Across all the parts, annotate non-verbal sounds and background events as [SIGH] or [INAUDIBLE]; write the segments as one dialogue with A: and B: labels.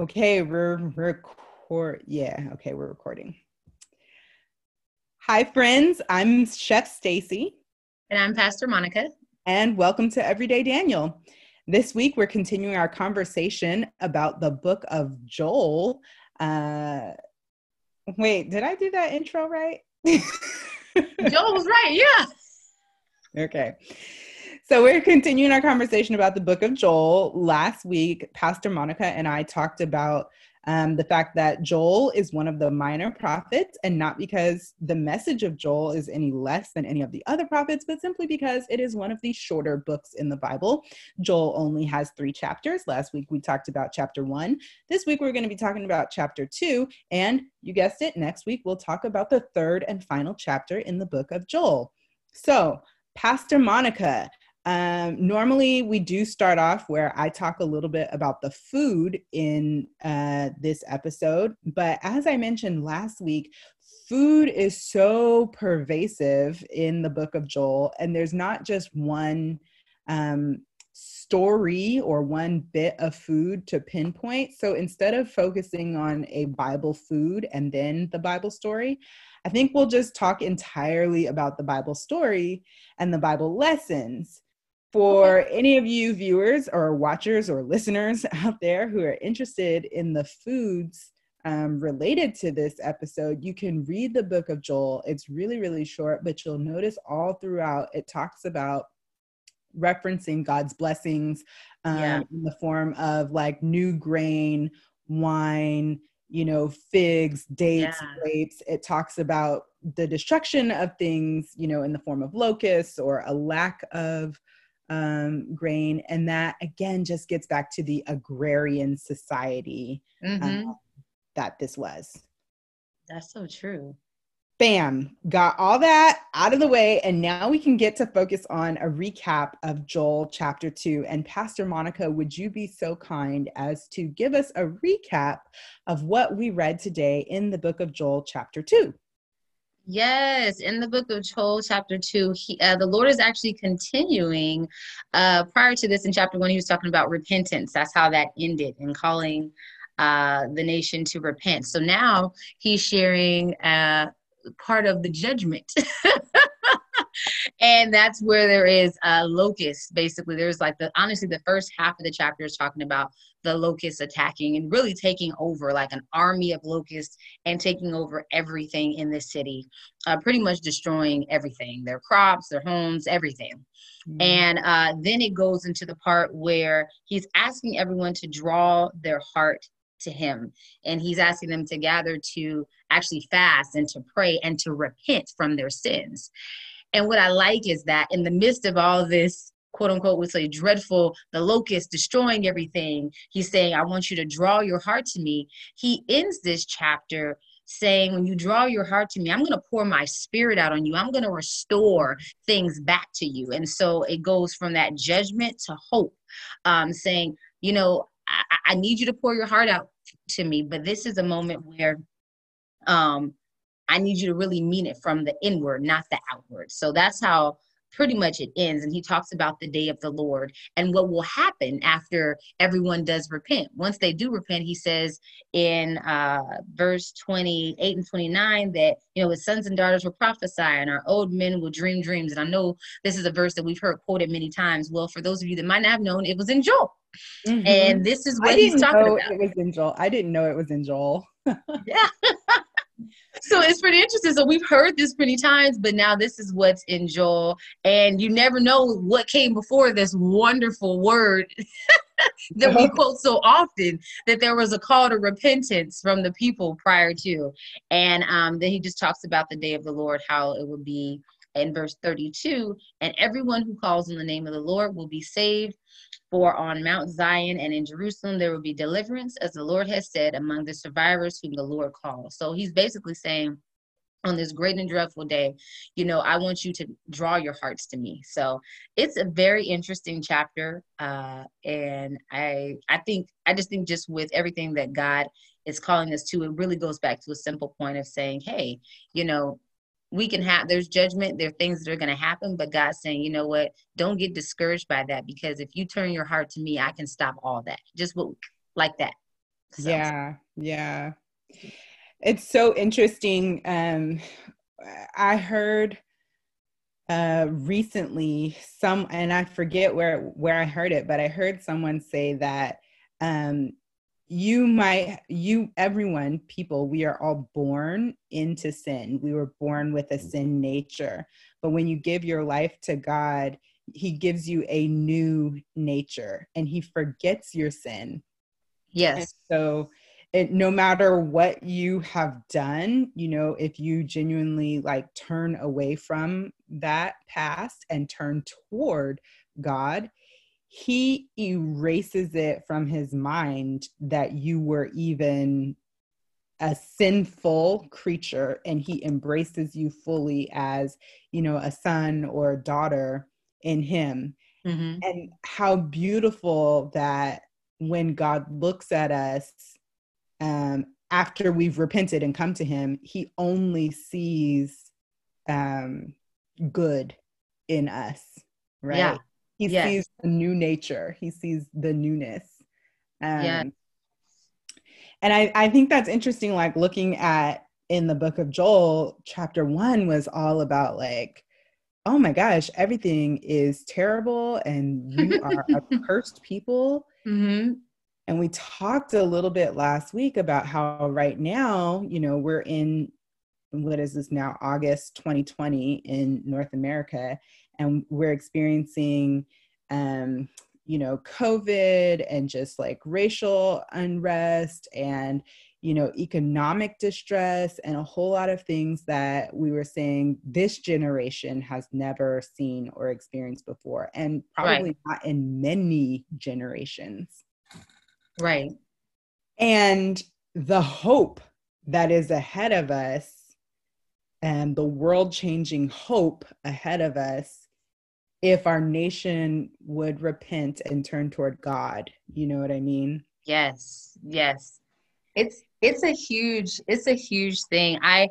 A: Okay, we're record. Yeah, okay, we're recording. Hi, friends. I'm Chef Stacy.
B: And I'm Pastor Monica.
A: And welcome to Everyday Daniel. This week, we're continuing our conversation about the book of Joel. Uh, wait, did I do that intro right? [LAUGHS]
B: Joel was right, yeah.
A: Okay. So we're continuing our conversation about the book of Joel. Last week, Pastor Monica and I talked about um, the fact that Joel is one of the minor prophets, and not because the message of Joel is any less than any of the other prophets, but simply because it is one of the shorter books in the Bible. Joel only has three chapters. Last week we talked about chapter one. This week we're going to be talking about chapter two. And you guessed it, next week we'll talk about the third and final chapter in the book of Joel. So, Pastor Monica, um, normally, we do start off where I talk a little bit about the food in uh, this episode. But as I mentioned last week, food is so pervasive in the book of Joel, and there's not just one um, story or one bit of food to pinpoint. So instead of focusing on a Bible food and then the Bible story, I think we'll just talk entirely about the Bible story and the Bible lessons for any of you viewers or watchers or listeners [LAUGHS] out there who are interested in the foods um, related to this episode, you can read the book of Joel. It's really, really short, but you'll notice all throughout it talks about referencing God's blessings um, yeah. in the form of like new grain, wine, you know, figs, dates, yeah. grapes. It talks about the destruction of things, you know, in the form of locusts or a lack of um, grain. And that again just gets back to the agrarian society mm-hmm. uh, that this was.
B: That's so true.
A: Bam, got all that out of the way. And now we can get to focus on a recap of Joel chapter two. And Pastor Monica, would you be so kind as to give us a recap of what we read today in the book of Joel chapter two?
B: Yes, in the book of Joel, chapter two, he, uh, the Lord is actually continuing. Uh, prior to this, in chapter one, he was talking about repentance. That's how that ended, and calling uh, the nation to repent. So now he's sharing uh, part of the judgment. [LAUGHS] and that's where there is a locust basically there's like the honestly the first half of the chapter is talking about the locusts attacking and really taking over like an army of locusts and taking over everything in the city uh, pretty much destroying everything their crops their homes everything. Mm-hmm. and uh, then it goes into the part where he's asking everyone to draw their heart to him. And he's asking them to gather to actually fast and to pray and to repent from their sins. And what i like is that in the midst of all this quote unquote would say dreadful the locust destroying everything. He's saying i want you to draw your heart to me. He ends this chapter saying when you draw your heart to me i'm going to pour my spirit out on you. I'm going to restore things back to you. And so it goes from that judgment to hope um, saying you know I, I need you to pour your heart out to me but this is a moment where um, I need you to really mean it from the inward, not the outward. So that's how pretty much it ends and he talks about the day of the lord and what will happen after everyone does repent. Once they do repent he says in uh, verse 28 and 29 that you know his sons and daughters will prophesy and our old men will dream dreams. And i know this is a verse that we've heard quoted many times. Well for those of you that might not have known it was in joel. Mm-hmm. and this is what he's talking about.
A: it was in joel. I didn't know it was in joel. [LAUGHS]
B: Yeah [LAUGHS] so it's pretty interesting. So we've heard this many times, but now this is what's in Joel. And you never know what came before this wonderful word [LAUGHS] that we quote so often that there was a call to repentance from the people prior to. And um, then he just talks about the day of the Lord, how it would be in verse 32 and everyone who calls on the name of the Lord will be saved. For on Mount Zion and in Jerusalem there will be deliverance, as the Lord has said, among the survivors whom the Lord calls. So he's basically saying, on this great and dreadful day, you know, I want you to draw your hearts to me. So it's a very interesting chapter. Uh, and I I think I just think just with everything that God is calling us to, it really goes back to a simple point of saying, hey, you know, we can have there's judgment there are things that are going to happen but god's saying you know what? Don't get discouraged by that because if you turn your heart to me i can stop all that. Just like that.
A: So. yeah yeah. It's so interesting um i heard uh recently some and i forget where where i heard it but i heard someone say that um you might you everyone people we are all born into sin. We were born with a mm. sin nature. But when you give your life to god he gives you a new nature and he forgets your sin.
B: Yes. and
A: so it, no matter what you have done you know if you genuinely like turn away from that past and turn toward god he erases it from his mind that you were even a sinful creature and he embraces you fully as you know a son or a daughter in him. Mm-hmm. and how beautiful that when god looks at us um, after we've repented and come to him he only sees um, good in us right? yeah he yes. sees a new nature. He sees the newness. Um, yeah and I, I think that's interesting like looking at in the book of joel chapter one was all about like oh my gosh everything is terrible and you [LAUGHS] are a cursed people. Mm-hmm. and we talked a little bit last week about how right now you know we're in what is this now august 2020 in north america and we're experiencing um, you know covid and just like racial unrest and you know economic distress and a whole lot of things that we were saying this generation has never seen or experienced before and probably right. not in many generations
B: right
A: and the hope that is ahead of us and the world changing hope ahead of us if our nation would repent and turn toward God. You know what I mean?
B: Yes, yes. It's it's a huge it's a huge thing. I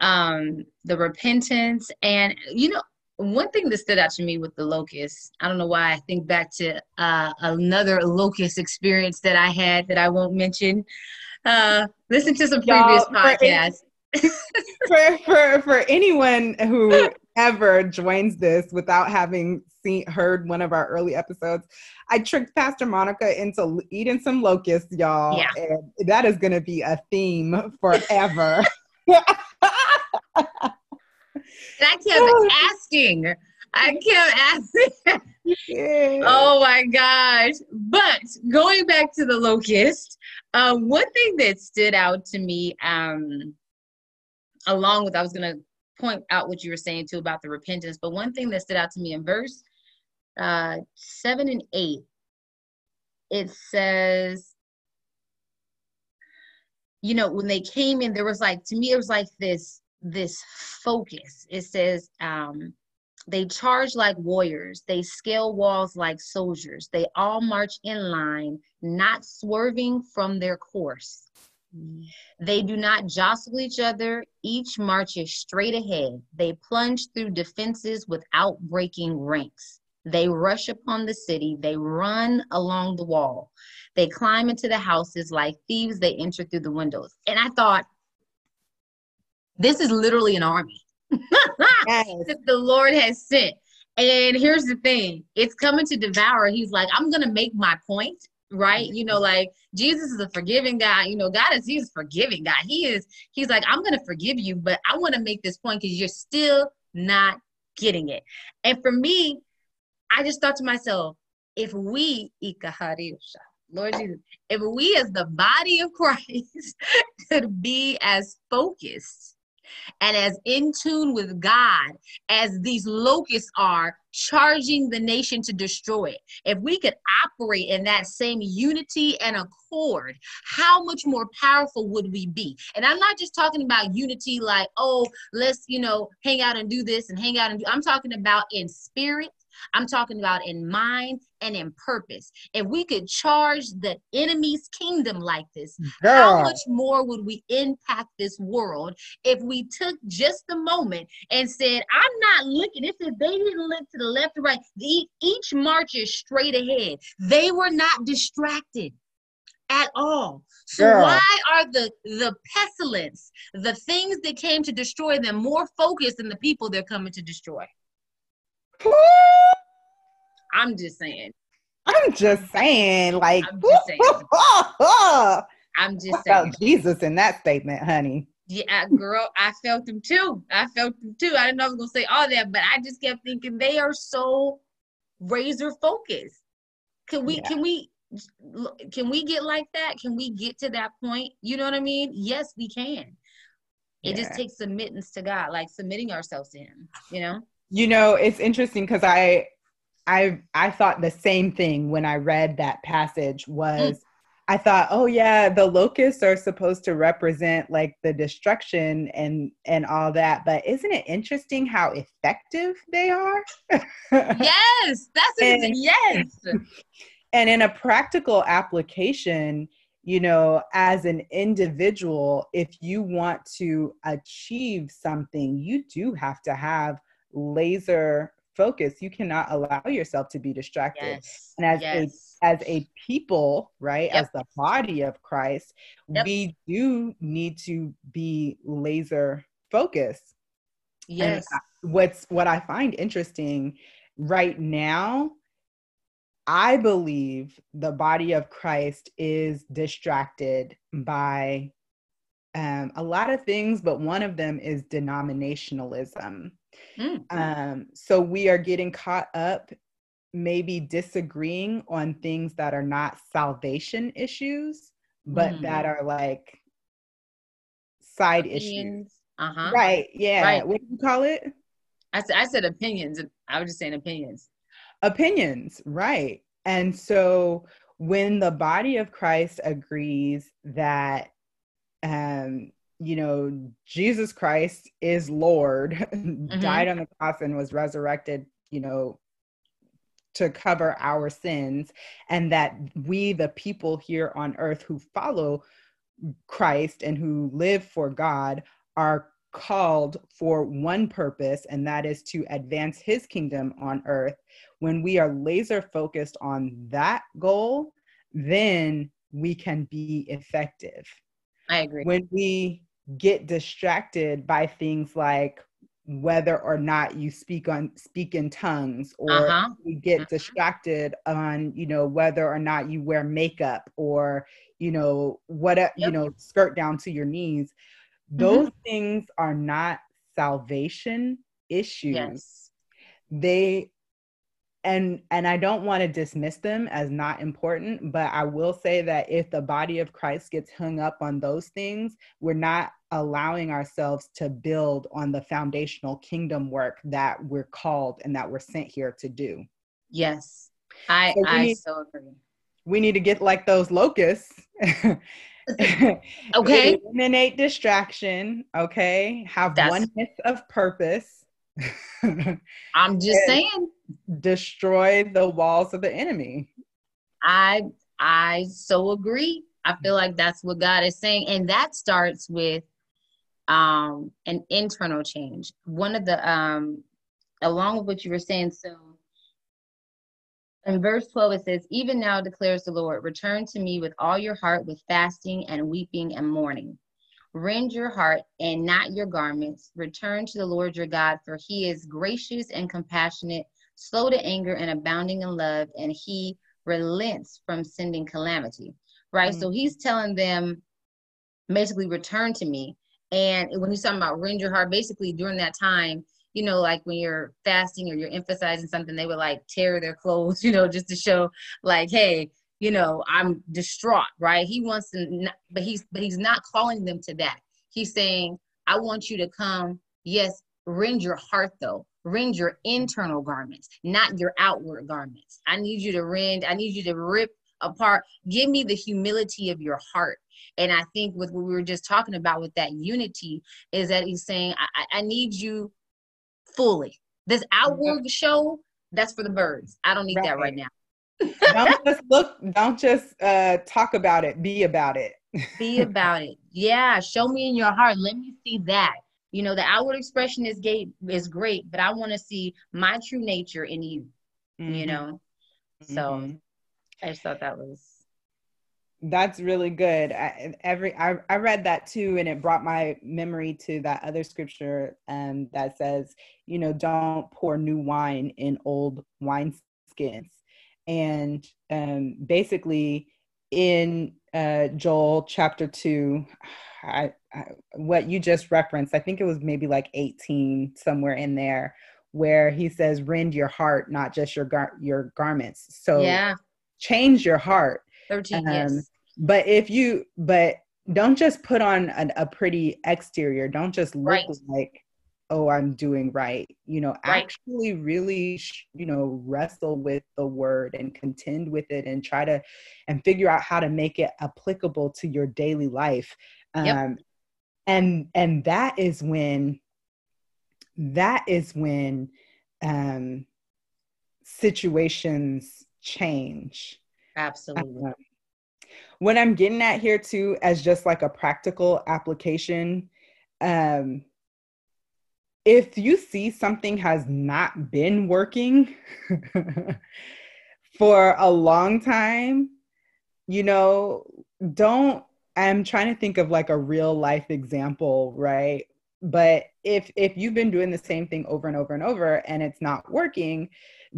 B: um the repentance and you know one thing that stood out to me with the locust, I don't know why I think back to uh, another locust experience that I had that I won't mention. Uh, listen to some previous podcasts. [LAUGHS] [LAUGHS]
A: for, for for anyone who ever joins this without having seen heard one of our early episodes, I tricked Pastor Monica into eating some locusts, y'all. Yeah. And that is gonna be a theme forever. [LAUGHS]
B: and I kept [LAUGHS] asking. I kept asking. Yeah. Oh my gosh. But going back to the locust, uh, one thing that stood out to me, um, along with I was gonna point out what you were saying too about the repentance. But one thing that stood out to me in verse uh, seven and eight, it says, you know, when they came in, there was like to me, it was like this this focus. It says, um, they charge like warriors. They scale walls like soldiers. They all march in line, not swerving from their course. They do not jostle each other. Each marches straight ahead. They plunge through defenses without breaking ranks. They rush upon the city. They run along the wall. They climb into the houses like thieves. They enter through the windows. And I thought, this is literally an army [LAUGHS] yes. that the Lord has sent. And here's the thing it's coming to devour. He's like, I'm going to make my point right? You know like jesus is a forgiving god. You know god is he's forgiving god. He is he's like i'm gonna forgive you but i want to make this point because you're still not getting it. And for me i just thought to myself if we lord jesus if we as the body of [LAUGHS] christ could be as focused and as in tune with God as these locusts are charging the nation to destroy it. If we could operate in that same unity and accord, how much more powerful would we be? And I'm not just talking about unity like, oh, let's, you know, hang out and do this and hang out and do. I'm talking about in spirit. I'm talking about in mind and in purpose. If we could charge the enemy's kingdom like this,
A: Girl.
B: how much more would we impact this world if we took just a moment and said, I'm not looking. It said they didn't look to the left or right. The, each march is straight ahead. They were not distracted at all. So
A: Girl.
B: why are the the pestilence, the things that came to destroy them, more focused than the people they're coming to destroy? I'm just saying.
A: I'm just saying, like,
B: I'm just saying.
A: I [LAUGHS]
B: I'm just saying.
A: felt Jesus in that statement, honey.
B: Yeah, girl, I felt them too. I felt them too. I didn't know I was gonna say all that, but I just kept thinking they are so razor focused. Can we?
A: Yeah.
B: Can we? Can we get like that? Can we get to that point? You know what I mean? Yes, we can. It just takes submittance to God, like submitting ourselves to Him. You know?
A: You know, it's interesting because I, I, I thought the same thing when I read that passage. Hmm. Was I thought, oh yeah, the locusts are supposed to represent like the destruction and and all that, but isn't it interesting how effective they are? [LAUGHS]
B: Yes, that's it.
A: And-
B: Yes. [LAUGHS]
A: and in a practical application you know as an individual if you want to achieve something you do have to have laser focus you cannot allow yourself to be distracted
B: Yes.
A: And as a- as a people right
B: Yep.
A: as the body of christ
B: Yep.
A: we do need to be laser focused And
B: yes.
A: what's what I find interesting right now, I believe the body of Christ is distracted by um, a lot of things, but one of them is denominationalism.
B: Mm.
A: Um, so we are getting caught up, maybe disagreeing on things that are not salvation issues, but
B: Mm.
A: that are like side issues.
B: Uh-huh.
A: Right. Yeah.
B: Right.
A: What do you call it?
B: I said I said opinions. I was just saying opinions.
A: Opinions. Right. And so when the body of Christ agrees that, um, you know, Jesus Christ is Lord, [LAUGHS] died on the cross and was resurrected, you know, to cover our sins, and that we, the people here on earth who follow Christ and who live for God, are called for one purpose, and that is to advance his kingdom on earth. When we are laser focused on that goal, then we can be effective.
B: I agree.
A: When we get distracted by things like whether or not you speak on speak in tongues or
B: Uh-huh.
A: you get
B: Mhm.
A: distracted on you know whether or not you wear makeup or you know what you
B: Yep.
A: know skirt down to your knees those things are not salvation issues
B: Yes.
A: they and and i don't want to dismiss them as not important but i will say that if the body of christ gets hung up on those things we're not allowing ourselves to build on the foundational kingdom work that we're called and that we're sent here to do
B: Yes. I
A: So
B: I
A: need-
B: so agree.
A: we need to get like those locusts [LAUGHS]
B: Okay. [LAUGHS]
A: eliminate distraction okay have
B: That's-
A: oneness of purpose [LAUGHS]
B: I'm just saying.
A: destroy the walls of the enemy
B: I I so agree. I feel like that's what God is saying, and that starts with um an internal change. One of the um along with what you were saying, so in verse 12 it says, Even now declares the Lord, return to me with all your heart, with fasting and weeping and mourning. Rend your heart and not your garments. Return to the Lord your God, for he is gracious and compassionate, slow to anger and abounding in love, and he relents from sending calamity. Right?
A: Mm.
B: So he's telling them basically return to me. And when he's talking about rend your heart, basically during that time, you know, like when you're fasting or you're emphasizing something, they would like tear their clothes, [LAUGHS] you know, just to show like, hey, you know, I'm distraught, right? He wants to, n- but he's, but he's not calling them to that. He's saying, I want you to come, yes, rend your heart though, rend your internal garments, not your outward garments. I need you to rend, I need you to rip apart. Give me the humility of your heart. And I think with what we were just talking about with that unity is that he's saying, I, I- need you fully. This mm-hmm. outward show, that's for the birds. I don't need that right
A: Right.
B: now.
A: Don't [LAUGHS] just look, don't just uh, talk about it, be about it. [LAUGHS]
B: be about it. Yeah, show me in your heart. Let me see that. You know, the outward expression is gay is great, but I want to see my true nature in you. Mm-hmm. You know, so mm-hmm. I just thought that was
A: that's really good. I, every I, I read that too, and it brought my memory to that other scripture um, that says, you know, don't pour new wine in old wine skins. And um, basically, in uh, Joel chapter two, I, I, what you just referenced, I think it was maybe like 18 somewhere in there, where he says, "Rend your heart, not just your gar- your garments." So yeah, change your heart.
B: 13 um, yes
A: but if you but don't just put on an, a pretty exterior don't just look right. like oh i'm doing right you know right. actually really you know wrestle with the word and contend with it and try to and figure out how to make it applicable to your daily life um yep. and and that is when that is when um situations change
B: absolutely um,
A: what I'm getting at here too, as just like a practical application, um, if you see something has not been working [LAUGHS] for a long time, you know, don't. I'm trying to think of like a real life example, right? But if if you've been doing the same thing over and over and over and it's not working,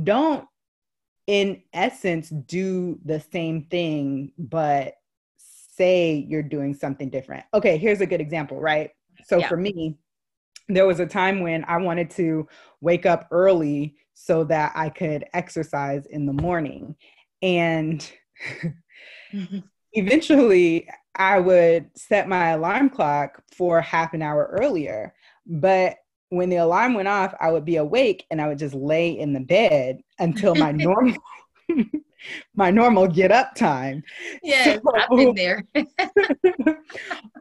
A: don't in essence do the same thing but say you're doing something different okay here's a good example right so yeah. for me there was a time when i wanted to wake up early so that i could exercise in the morning. And mm-hmm. [LAUGHS] eventually i would set my alarm clock for half an hour earlier. But when the alarm went off, I would be awake and I would just lay in the bed until my [LAUGHS] normal my normal get up time.
B: Yeah, so, I've been [LAUGHS] there.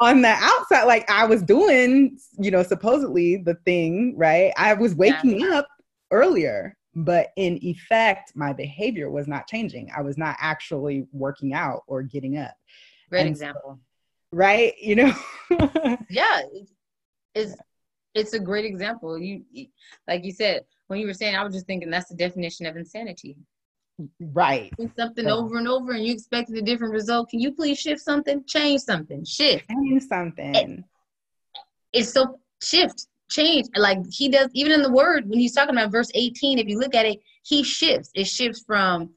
A: on the outside, like I was doing, you know, supposedly the thing, right? I was waking yeah. up earlier, but in effect, my behavior was not changing. I was not actually working out or getting up.
B: Great and example.
A: So, right? You know? [LAUGHS]
B: yeah. It's it's a great example. You, like you said, when you were saying, I was just thinking that's the definition of insanity.
A: Right.
B: Something over and over, and you expected a different result. Can you please shift something? Change something. Shift.
A: Change something. It,
B: it's so shift, change. Like he does, even in the word when he's talking about verse 18. If you look at it, he shifts. It shifts from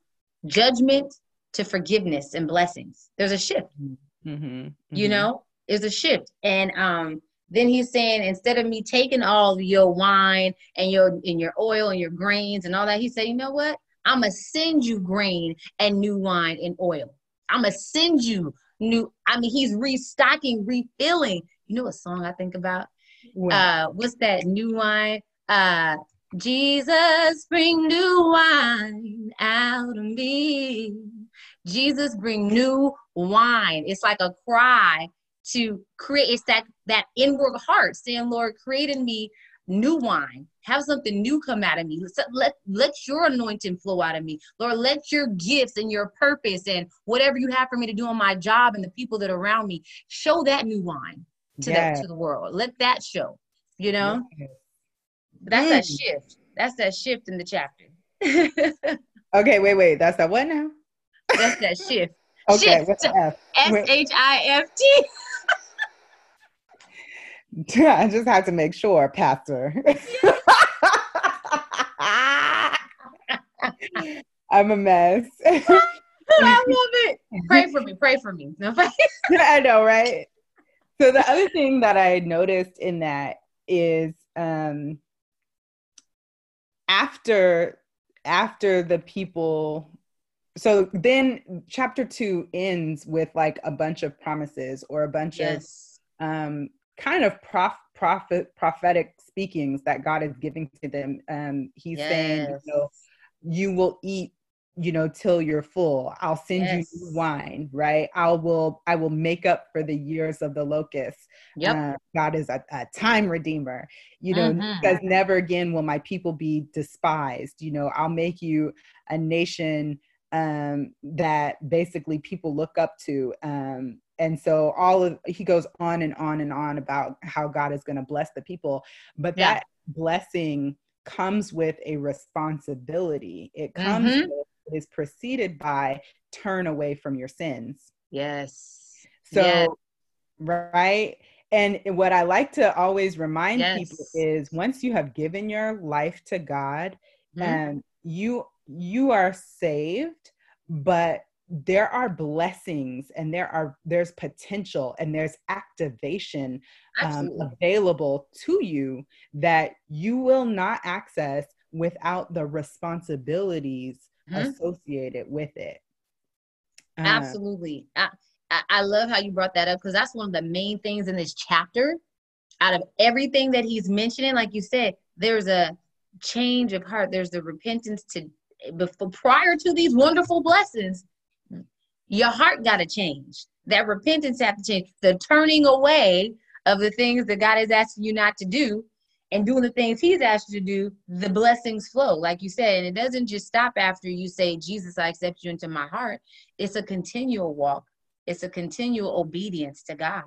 B: judgment to forgiveness and blessings. There's a shift. Mm-hmm. Mm-hmm. You know, there's a shift, and um, then he's saying instead of me taking all your wine and your and your oil and your grains and all that, he said, you know what? I'm gonna send you grain and new wine and oil. I'm gonna send you new. I mean, he's restocking, refilling. You know what song I think about? Uh, what's that new wine? Uh, Jesus, bring new wine out of me. Jesus, bring new wine. It's like a cry to create it's that that inward heart saying lord create in me new wine have something new come out of me. Let, let let your anointing flow out of me. Lord let your gifts and your purpose and whatever you have for me to do on my job and the people that are around me show that new wine to yes. the to the world. Let that show you know? Yes. that's mm. that shift. That's that shift in the chapter. [LAUGHS]
A: Okay wait wait. That's that what now?
B: That's that shift. [LAUGHS]
A: Okay shift.
B: S H I F T [LAUGHS]
A: I just had to make sure, Pastor. [LAUGHS] I'm a mess. [LAUGHS]
B: I love it. Pray for me. Pray for me.
A: I know, right? So the other thing that I noticed in that is um, after after the people so then chapter two ends with like a bunch of promises or a bunch yes. of um kind of prof, prophet prophetic speakings that God is giving to them. Um, he's yes. saying, you know, you will eat, you know, till you're full. I'll send yes. you wine, right? I will, I will make up for the years of the locusts. Yep. Uh, God is a, a, time redeemer, you know, because never again will my people be despised. You know, I'll make you a nation um, that basically people look up to. Um, and so all of he goes on and on and on about how God is going to bless the people, but yeah. that blessing comes with a responsibility. It comes mm-hmm. with, is preceded by turn away from your sins.
B: Yes.
A: So, yes. right. And what I like to always remind yes. people is once you have given your life to God mm-hmm. and you you are saved, but there are blessings and there are there's potential and there's activation um, available to you that you will not access without the responsibilities mm-hmm. associated with it.
B: Uh, absolutely. I, I love how you brought that up because that's one of the main things in this chapter. Out of everything that he's mentioning like you said there's a change of heart. There's the repentance to before prior to these wonderful blessings your heart got to change. That repentance have to change. The turning away of the things that God is asking you not to do and doing the things he's asked you to do, the blessings flow, like you said. And it doesn't just stop after you say, Jesus, I accept you into my heart. It's a continual walk. It's a continual obedience to God.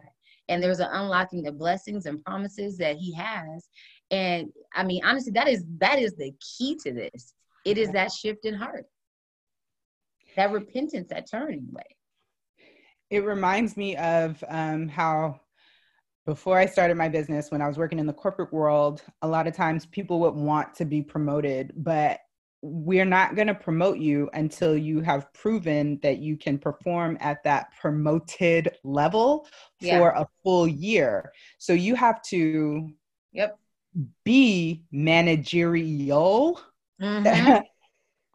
B: And there's an unlocking of blessings and promises that he has. And I mean, honestly, that is that is the key to this. It is that shift in heart that repentance, that turning way.
A: It reminds me of um, how before I started my business, when I was working in the corporate world, a lot of times people would want to be promoted, but we're not going to promote you until you have proven that you can perform at that promoted level yeah. for a full year. So you have to
B: yep
A: be managerial mm-hmm.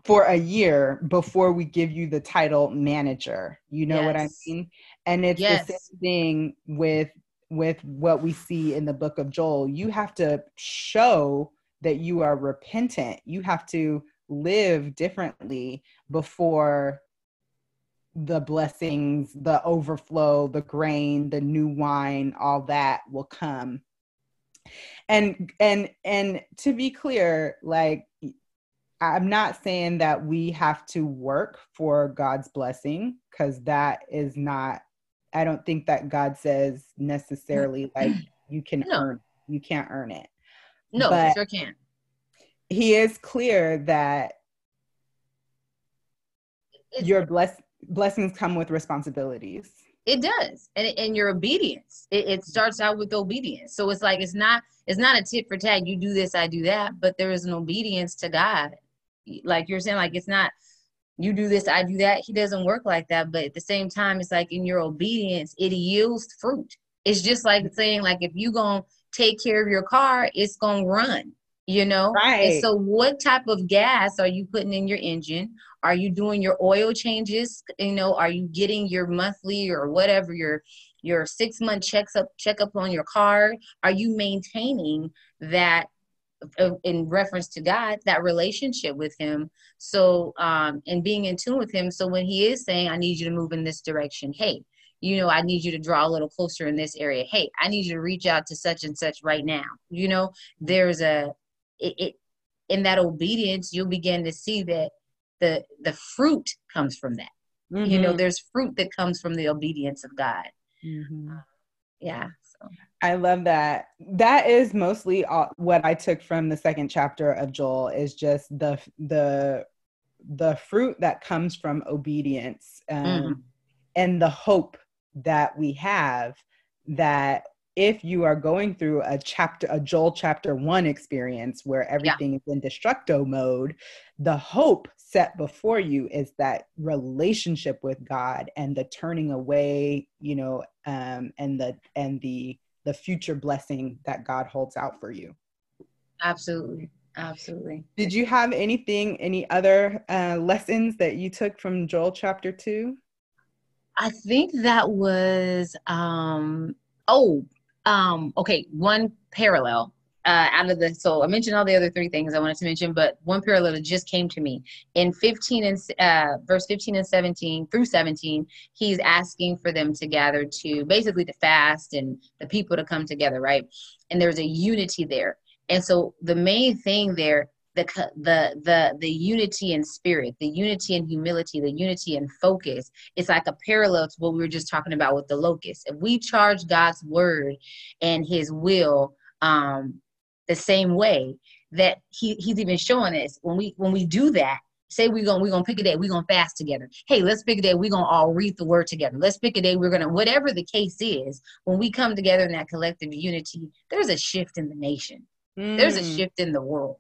A: For a year before we give you the title manager. You know yes. what I mean? And it's yes. the same thing with with what we see in the book of Joel. You have to show that you are repentant. You have to live differently before the blessings, the overflow, the grain, the new wine, all that will come. And and and to be clear, like I'm not saying that we have to work for God's blessing because that is not, I don't think that God says necessarily like you can no. earn, you can't earn it.
B: No, but sure can.
A: He is clear that it's, your bless, blessings come with responsibilities.
B: It does, and and your obedience. It, it starts out with obedience. So it's like it's not it's not a tit for tat. You do this, I do that, but there is an obedience to God like you're saying like it's not you do this i do that. He doesn't work like that but at the same time it's like in your obedience it yields fruit. It's just like saying like if you gonna take care of your car it's gonna run you know?
A: Right.
B: and so what type of gas are you putting in your engine? Are you doing your oil changes? You know are you getting your monthly or whatever your your six month checks up checkup on your car? Are you maintaining that in reference to God, that relationship with Him. So, um, and being in tune with Him. So when He is saying, I need you to move in this direction, hey, you know, I need you to draw a little closer in this area. Hey, I need you to reach out to such and such right now. You know, there's a, it, it in that obedience, you'll begin to see that the the fruit comes from that. Mm-hmm. You know, mm-hmm. there's fruit that comes from the obedience of God. Mm-hmm. Yeah.
A: I love that. That is mostly all, what I took from the second chapter of Joel is just the the the fruit that comes from obedience um, mm. and the hope that we have that if you are going through a chapter a Joel chapter 1 experience where everything yeah. is in destructo mode the hope set before you is that relationship with God and the turning away you know um, and the and the the future blessing that God holds out for you.
B: Absolutely. Absolutely.
A: Did you have anything, any other uh, lessons that you took from Joel chapter two?
B: I think that was, um, oh, um, okay, one parallel uh, out of the so I mentioned all the other three things I wanted to mention, but one parallel just came to me in 15 and uh, verse 15 and 17 through 17, he's asking for them to gather to basically to fast and the people to come together, right? And there's a unity there, and so the main thing there, the the the the unity in spirit, the unity in humility, the unity in focus. It's like a parallel to what we were just talking about with the locust. If we charge God's word and His will um, the same way that He He's even showing us when we when we do that. Say we're gonna we're gonna pick a day, we're gonna fast together. Hey, let's pick a day, we're gonna all read the word together. Let's pick a day, we're gonna whatever the case is, when we come together in that collective unity, there's a shift in the nation. Mm. There's a mm. shift in the world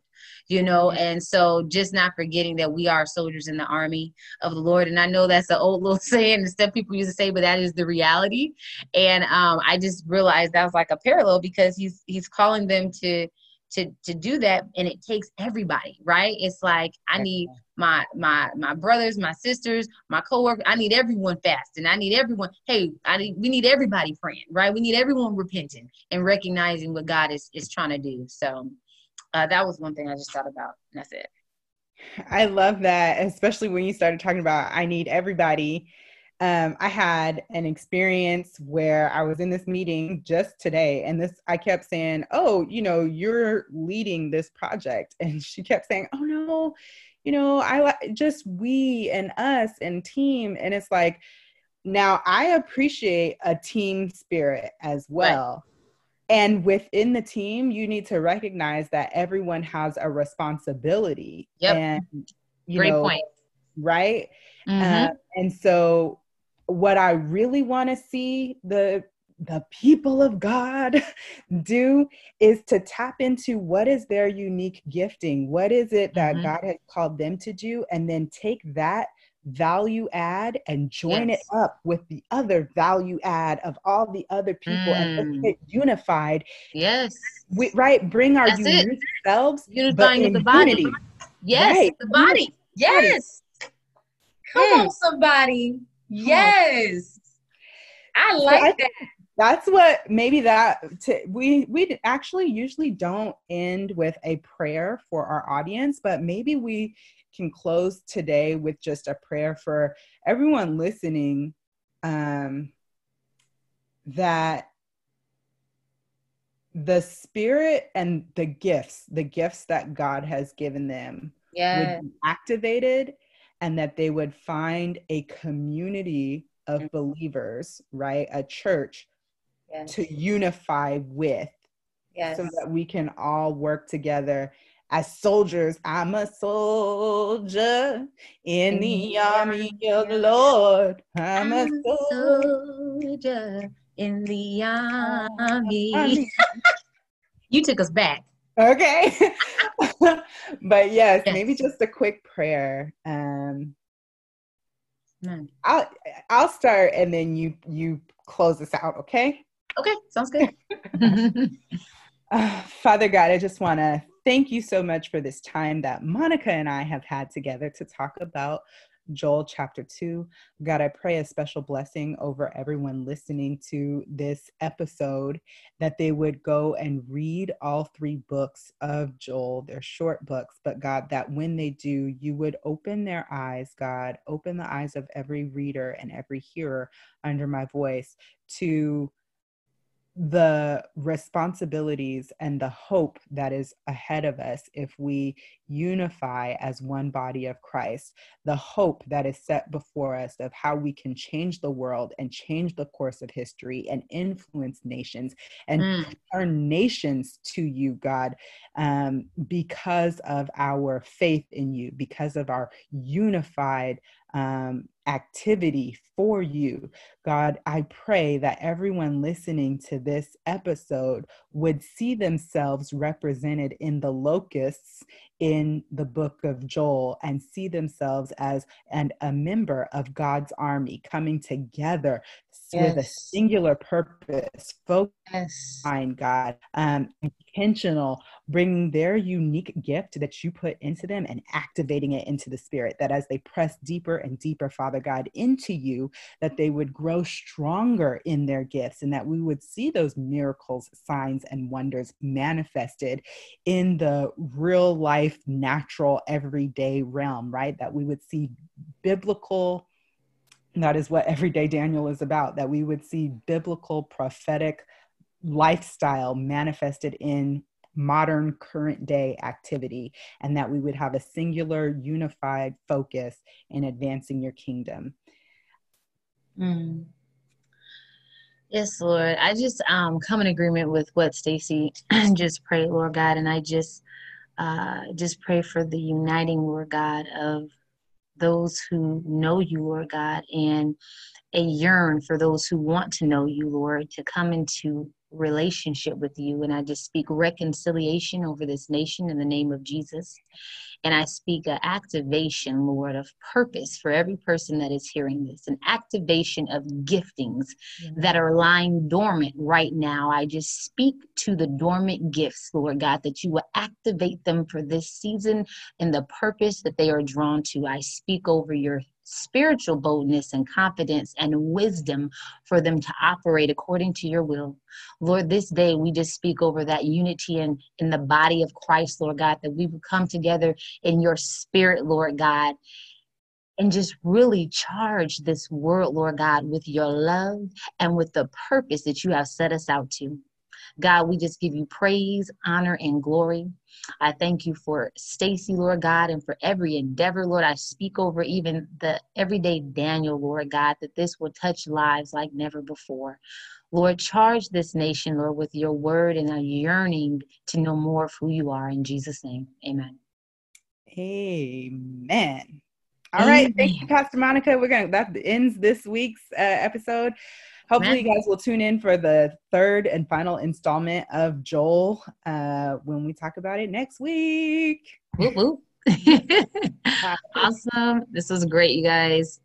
B: you know and so just not forgetting that we are soldiers in the army of the lord. And i know that's an old [LAUGHS] little saying and stuff people used to say but that is the reality. And um, i just realized that was like a parallel because he's he's calling them to to to do that and it takes everybody right? It's like i need my my my brothers my sisters my coworkers. I need everyone fasting i need everyone hey i need we need everybody praying right? We need everyone repenting and recognizing what god is is trying to do so uh, that was one thing I just thought about. and that's it.
A: I love that, especially when you started talking about I need everybody. Um, I had an experience where I was in this meeting just today, and this I kept saying, "Oh, you know, you're leading this project," [LAUGHS] and she kept saying, "Oh no, you know, I like just we and us and team," and it's like, now I appreciate a team spirit as well. Right and within the team you need to recognize that everyone has a responsibility
B: yep.
A: and
B: you great know, point
A: right mm-hmm. uh, and so what i really want to see the the people of god [LAUGHS] do is to tap into what is their unique gifting what is it that mm-hmm. god has called them to do and then take that value add and join yes. it up with the other value add of all the other people mm. and let's get unified.
B: Yes.
A: We, right. Bring our That's unique it. selves.
B: Unifying the body. Unity. Yes. Right. The body. Yes. Come mm. on, somebody. Yes. I like so I, that.
A: That's what maybe that to, we we actually usually don't end with a prayer for our audience, but maybe we can close today with just a prayer for everyone listening um, that the spirit and the gifts, the gifts that God has given them,
B: yes.
A: would be activated and that they would find a community of mm-hmm. believers, right? A church yes. to unify with.
B: Yes.
A: So that we can all work together as soldiers. I'm a soldier in the army of the Lord. I'm, a soldier
B: in the army. [LAUGHS] you took us back.
A: Okay. [LAUGHS] but yes, yes, maybe just a quick prayer. Um. I'll I'll start and then you you close this out, okay?
B: Okay, sounds good.
A: uh, [LAUGHS] Father God, I just want to thank you so much for this time that Monica and I have had together to talk about Joel chapter 2. God, I pray a special blessing over everyone listening to this episode that they would go and read all three books of Joel. They're short books, but God, that when they do, you would open their eyes, God, open the eyes of every reader and every hearer under my voice to the responsibilities and the hope that is ahead of us if we unify as one body of Christ, the hope that is set before us of how we can change the world and change the course of history and influence nations and mm. turn nations to you, God, um, because of our faith in you, because of our unified um, activity for you. God, I pray that everyone listening to this episode would see themselves represented in the locusts in the book of Joel and see themselves as and a member of God's army coming together yes. with a singular purpose, focused yes. on God, um, intentional, bringing their unique gift that you put into them and activating it into the spirit. That as they press deeper and deeper, Father God, into you, that they would grow stronger in their gifts and that we would see those miracles, signs, and wonders manifested in the real life, natural, everyday realm, right? That we would see biblical that is what everyday Daniel is about, that we would see biblical prophetic lifestyle manifested in modern current day activity and that we would have a singular unified focus in advancing your kingdom
B: mm. yes lord i just um, come in agreement with what stacy [CLEARS THROAT] just prayed lord god and i just uh, just pray for the uniting lord god of those who know you lord god and a yearn for those who want to know you lord to come into relationship with you. And I just speak reconciliation over this nation in the name of Jesus. And I speak an activation, Lord, of purpose for every person that is hearing this, an activation of giftings that are lying dormant right now. I just speak to the dormant gifts, Lord God, that you will activate them for this season and the purpose that they are drawn to. I speak over your spiritual boldness and confidence and wisdom for them to operate according to your will. Lord, this day we just speak over that unity in, in the body of Christ, Lord God, that we would come together in your spirit, Lord God, and just really charge this world, Lord God, with your love and with the purpose that you have set us out to. God, we just give you praise, honor, and glory. I thank you for Stacy, Lord God, and for every endeavor, Lord. I speak over even the everyday Daniel, Lord God, that this will touch lives like never before. Lord, charge this nation, Lord, with your word and a yearning to know more of who you are. In Jesus' name, amen.
A: Amen. All right, thank you, Pastor Monica. We're gonna that ends this week's uh, episode. Hopefully, you guys will tune in for the third and final installment of Joel uh, when we talk about it next week.
B: Whoop, whoop. [LAUGHS] awesome. This was great, you guys.